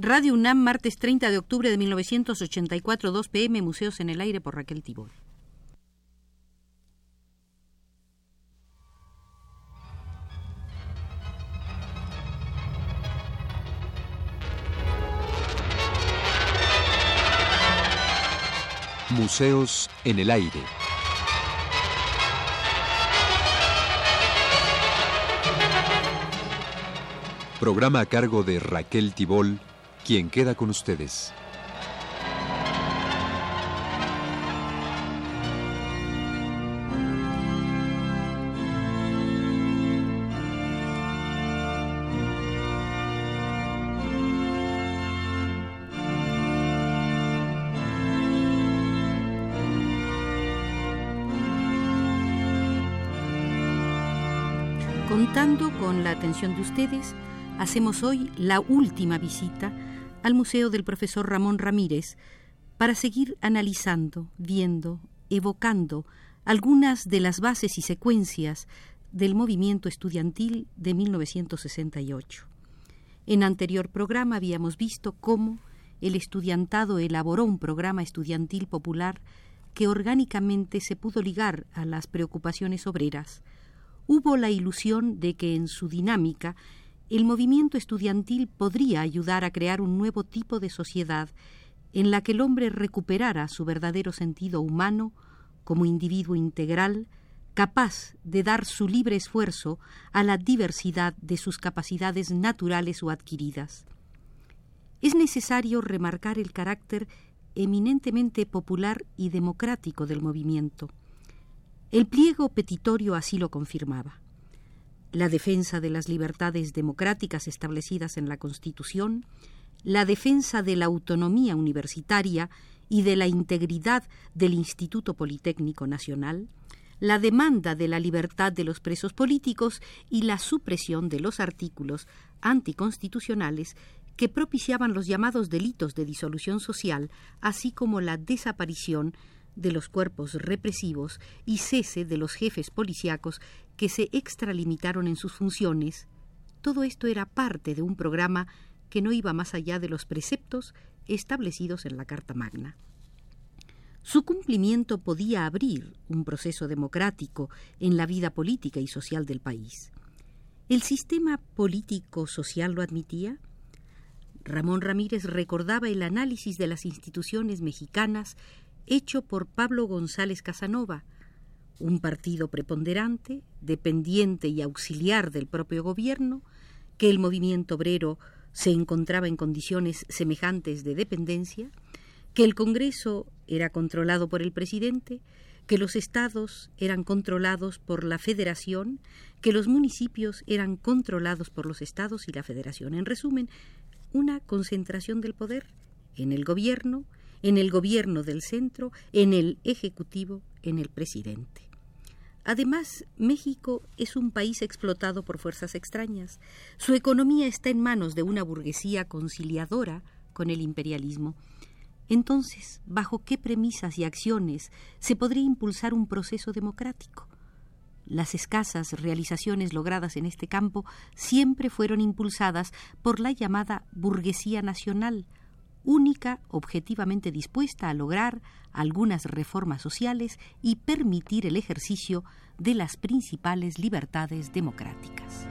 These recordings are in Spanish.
Radio UNAM, martes 30 de octubre de 1984, 2 pm, Museos en el Aire por Raquel Tibol. Museos en el Aire. Programa a cargo de Raquel Tibol quien queda con ustedes. Contando con la atención de ustedes, hacemos hoy la última visita al Museo del Profesor Ramón Ramírez para seguir analizando, viendo, evocando algunas de las bases y secuencias del movimiento estudiantil de 1968. En anterior programa habíamos visto cómo el estudiantado elaboró un programa estudiantil popular que orgánicamente se pudo ligar a las preocupaciones obreras. Hubo la ilusión de que en su dinámica el movimiento estudiantil podría ayudar a crear un nuevo tipo de sociedad en la que el hombre recuperara su verdadero sentido humano como individuo integral, capaz de dar su libre esfuerzo a la diversidad de sus capacidades naturales o adquiridas. Es necesario remarcar el carácter eminentemente popular y democrático del movimiento. El pliego petitorio así lo confirmaba la defensa de las libertades democráticas establecidas en la Constitución, la defensa de la autonomía universitaria y de la integridad del Instituto Politécnico Nacional, la demanda de la libertad de los presos políticos y la supresión de los artículos anticonstitucionales que propiciaban los llamados delitos de disolución social, así como la desaparición de los cuerpos represivos y cese de los jefes policíacos que se extralimitaron en sus funciones, todo esto era parte de un programa que no iba más allá de los preceptos establecidos en la Carta Magna. Su cumplimiento podía abrir un proceso democrático en la vida política y social del país. ¿El sistema político-social lo admitía? Ramón Ramírez recordaba el análisis de las instituciones mexicanas hecho por Pablo González Casanova, un partido preponderante, dependiente y auxiliar del propio gobierno, que el movimiento obrero se encontraba en condiciones semejantes de dependencia, que el Congreso era controlado por el presidente, que los estados eran controlados por la federación, que los municipios eran controlados por los estados y la federación. En resumen, una concentración del poder en el gobierno, en el gobierno del centro, en el ejecutivo, en el presidente. Además, México es un país explotado por fuerzas extrañas. Su economía está en manos de una burguesía conciliadora con el imperialismo. Entonces, ¿bajo qué premisas y acciones se podría impulsar un proceso democrático? Las escasas realizaciones logradas en este campo siempre fueron impulsadas por la llamada burguesía nacional, única objetivamente dispuesta a lograr algunas reformas sociales y permitir el ejercicio de las principales libertades democráticas.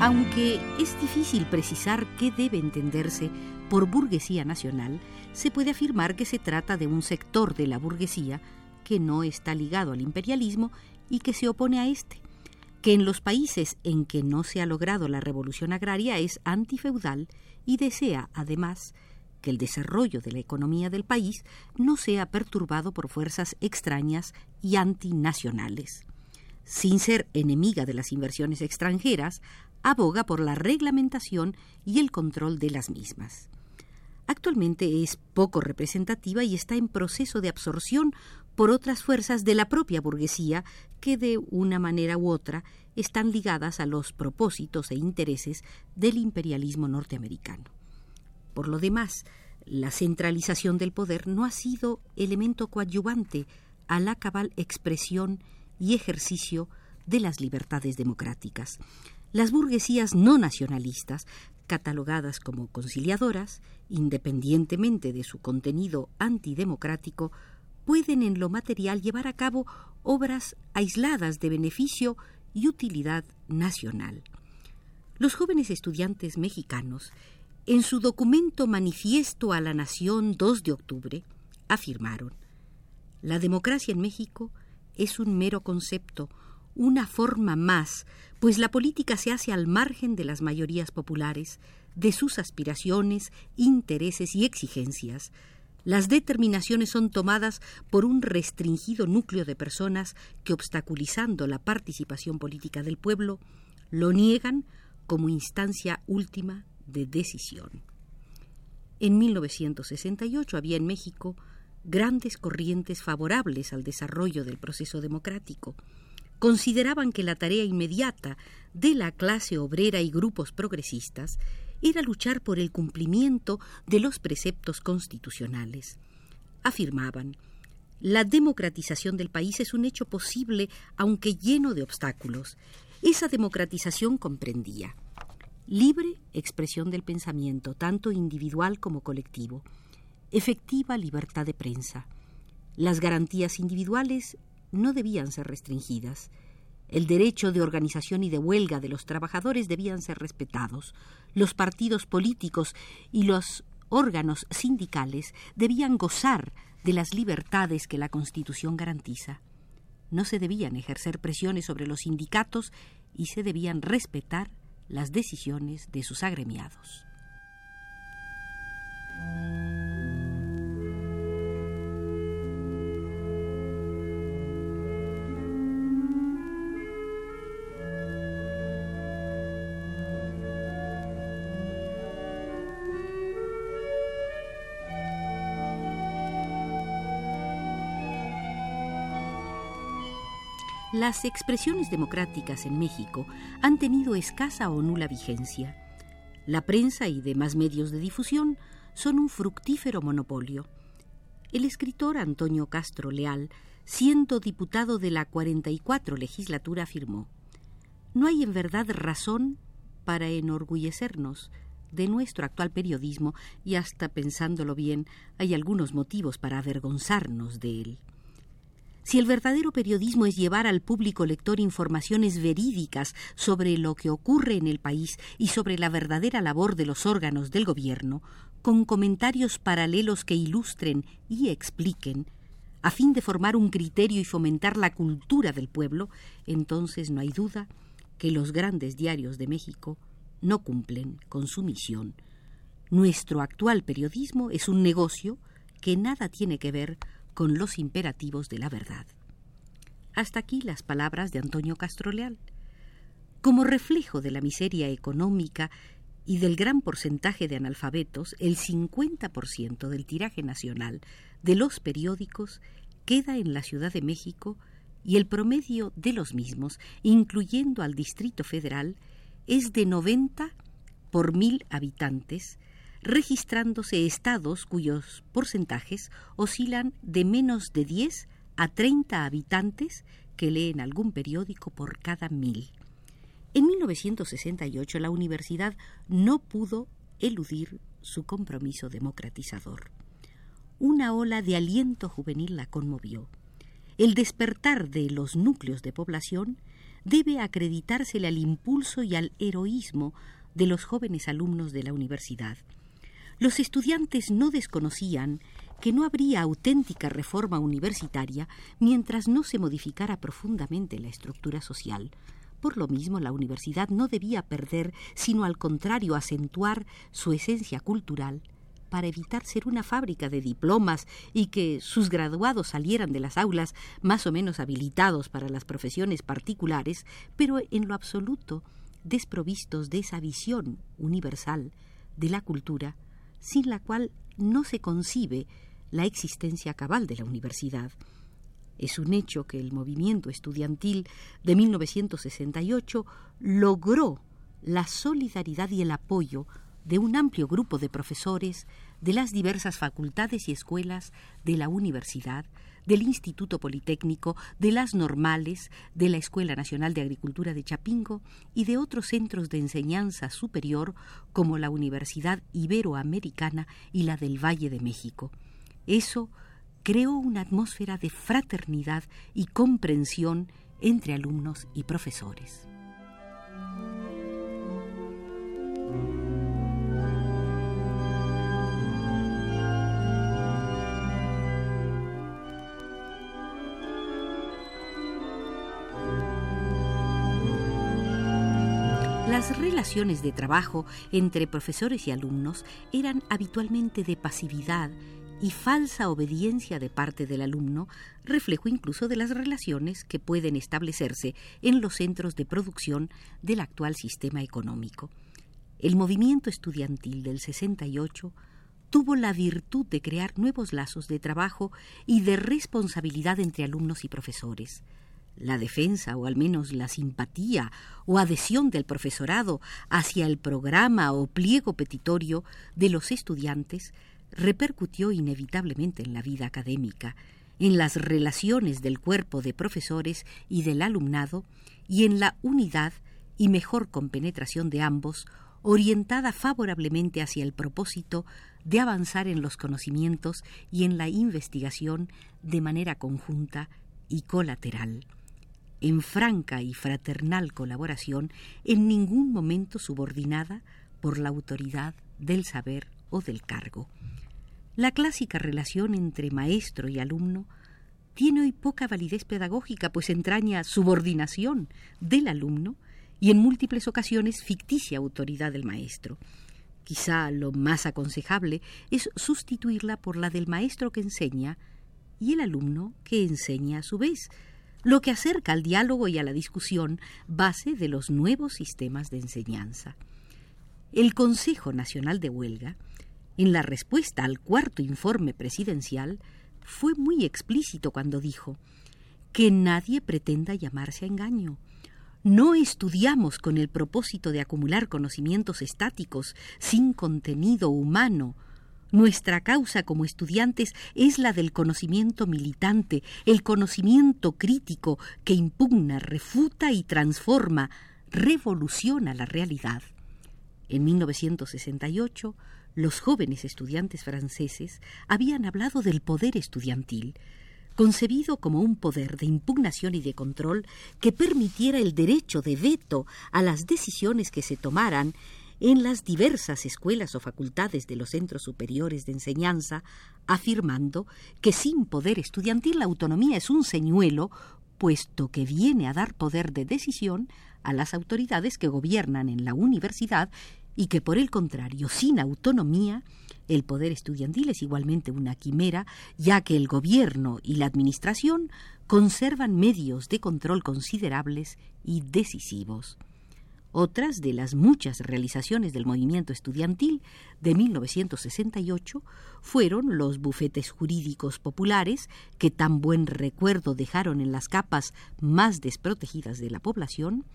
Aunque es difícil precisar qué debe entenderse por burguesía nacional, se puede afirmar que se trata de un sector de la burguesía que no está ligado al imperialismo y que se opone a éste, que en los países en que no se ha logrado la revolución agraria es antifeudal y desea, además, que el desarrollo de la economía del país no sea perturbado por fuerzas extrañas y antinacionales. Sin ser enemiga de las inversiones extranjeras, aboga por la reglamentación y el control de las mismas. Actualmente es poco representativa y está en proceso de absorción por otras fuerzas de la propia burguesía que de una manera u otra están ligadas a los propósitos e intereses del imperialismo norteamericano. Por lo demás, la centralización del poder no ha sido elemento coadyuvante a la cabal expresión y ejercicio de las libertades democráticas. Las burguesías no nacionalistas, catalogadas como conciliadoras, independientemente de su contenido antidemocrático, pueden en lo material llevar a cabo obras aisladas de beneficio y utilidad nacional. Los jóvenes estudiantes mexicanos en su documento Manifiesto a la Nación 2 de octubre, afirmaron, la democracia en México es un mero concepto, una forma más, pues la política se hace al margen de las mayorías populares, de sus aspiraciones, intereses y exigencias. Las determinaciones son tomadas por un restringido núcleo de personas que, obstaculizando la participación política del pueblo, lo niegan como instancia última de decisión. En 1968 había en México grandes corrientes favorables al desarrollo del proceso democrático. Consideraban que la tarea inmediata de la clase obrera y grupos progresistas era luchar por el cumplimiento de los preceptos constitucionales. Afirmaban, la democratización del país es un hecho posible aunque lleno de obstáculos. Esa democratización comprendía libre expresión del pensamiento, tanto individual como colectivo, efectiva libertad de prensa. Las garantías individuales no debían ser restringidas. El derecho de organización y de huelga de los trabajadores debían ser respetados. Los partidos políticos y los órganos sindicales debían gozar de las libertades que la Constitución garantiza. No se debían ejercer presiones sobre los sindicatos y se debían respetar las decisiones de sus agremiados. Las expresiones democráticas en México han tenido escasa o nula vigencia. La prensa y demás medios de difusión son un fructífero monopolio. El escritor Antonio Castro Leal, siendo diputado de la 44 legislatura, afirmó: No hay en verdad razón para enorgullecernos de nuestro actual periodismo y hasta pensándolo bien, hay algunos motivos para avergonzarnos de él. Si el verdadero periodismo es llevar al público lector informaciones verídicas sobre lo que ocurre en el país y sobre la verdadera labor de los órganos del gobierno, con comentarios paralelos que ilustren y expliquen, a fin de formar un criterio y fomentar la cultura del pueblo, entonces no hay duda que los grandes diarios de México no cumplen con su misión. Nuestro actual periodismo es un negocio que nada tiene que ver con los imperativos de la verdad. Hasta aquí las palabras de Antonio Castroleal. Como reflejo de la miseria económica y del gran porcentaje de analfabetos, el 50% del tiraje nacional de los periódicos queda en la Ciudad de México y el promedio de los mismos, incluyendo al Distrito Federal, es de 90 por mil habitantes, registrándose estados cuyos porcentajes oscilan de menos de 10 a 30 habitantes que leen algún periódico por cada mil. En 1968 la universidad no pudo eludir su compromiso democratizador. Una ola de aliento juvenil la conmovió. El despertar de los núcleos de población debe acreditársele al impulso y al heroísmo de los jóvenes alumnos de la universidad. Los estudiantes no desconocían que no habría auténtica reforma universitaria mientras no se modificara profundamente la estructura social. Por lo mismo, la universidad no debía perder, sino al contrario acentuar su esencia cultural para evitar ser una fábrica de diplomas y que sus graduados salieran de las aulas más o menos habilitados para las profesiones particulares, pero en lo absoluto desprovistos de esa visión universal de la cultura sin la cual no se concibe la existencia cabal de la universidad. Es un hecho que el movimiento estudiantil de 1968 logró la solidaridad y el apoyo de un amplio grupo de profesores de las diversas facultades y escuelas de la universidad, del Instituto Politécnico, de las normales, de la Escuela Nacional de Agricultura de Chapingo y de otros centros de enseñanza superior como la Universidad Iberoamericana y la del Valle de México. Eso creó una atmósfera de fraternidad y comprensión entre alumnos y profesores. Relaciones de trabajo entre profesores y alumnos eran habitualmente de pasividad y falsa obediencia de parte del alumno, reflejo incluso de las relaciones que pueden establecerse en los centros de producción del actual sistema económico. El movimiento estudiantil del 68 tuvo la virtud de crear nuevos lazos de trabajo y de responsabilidad entre alumnos y profesores la defensa o al menos la simpatía o adhesión del profesorado hacia el programa o pliego petitorio de los estudiantes repercutió inevitablemente en la vida académica, en las relaciones del cuerpo de profesores y del alumnado y en la unidad y mejor compenetración de ambos, orientada favorablemente hacia el propósito de avanzar en los conocimientos y en la investigación de manera conjunta y colateral en franca y fraternal colaboración, en ningún momento subordinada por la autoridad del saber o del cargo. La clásica relación entre maestro y alumno tiene hoy poca validez pedagógica, pues entraña subordinación del alumno y en múltiples ocasiones ficticia autoridad del maestro. Quizá lo más aconsejable es sustituirla por la del maestro que enseña y el alumno que enseña a su vez, lo que acerca al diálogo y a la discusión base de los nuevos sistemas de enseñanza. El Consejo Nacional de Huelga, en la respuesta al cuarto informe presidencial, fue muy explícito cuando dijo que nadie pretenda llamarse a engaño. No estudiamos con el propósito de acumular conocimientos estáticos sin contenido humano, nuestra causa como estudiantes es la del conocimiento militante, el conocimiento crítico que impugna, refuta y transforma, revoluciona la realidad. En 1968, los jóvenes estudiantes franceses habían hablado del poder estudiantil, concebido como un poder de impugnación y de control que permitiera el derecho de veto a las decisiones que se tomaran en las diversas escuelas o facultades de los centros superiores de enseñanza, afirmando que sin poder estudiantil la autonomía es un señuelo, puesto que viene a dar poder de decisión a las autoridades que gobiernan en la universidad y que por el contrario, sin autonomía, el poder estudiantil es igualmente una quimera, ya que el gobierno y la administración conservan medios de control considerables y decisivos. Otras de las muchas realizaciones del movimiento estudiantil de 1968 fueron los bufetes jurídicos populares que tan buen recuerdo dejaron en las capas más desprotegidas de la población,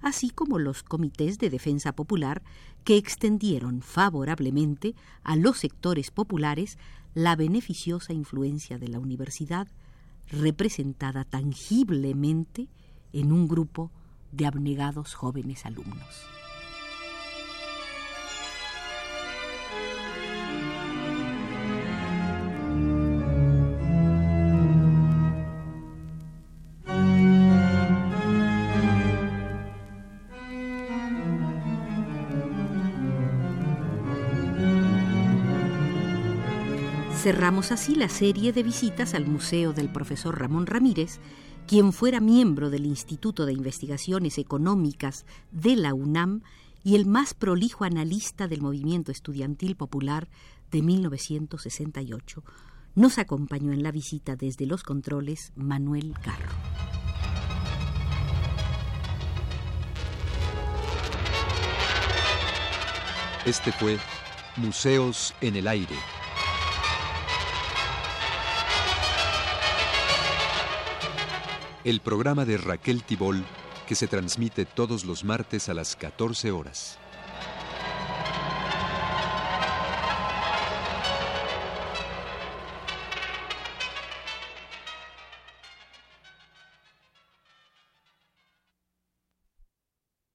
así como los comités de defensa popular que extendieron favorablemente a los sectores populares la beneficiosa influencia de la universidad, representada tangiblemente en un grupo de abnegados jóvenes alumnos. Cerramos así la serie de visitas al Museo del profesor Ramón Ramírez, quien fuera miembro del Instituto de Investigaciones Económicas de la UNAM y el más prolijo analista del movimiento estudiantil popular de 1968. Nos acompañó en la visita desde los controles Manuel Carro. Este fue Museos en el Aire. El programa de Raquel Tibol que se transmite todos los martes a las 14 horas.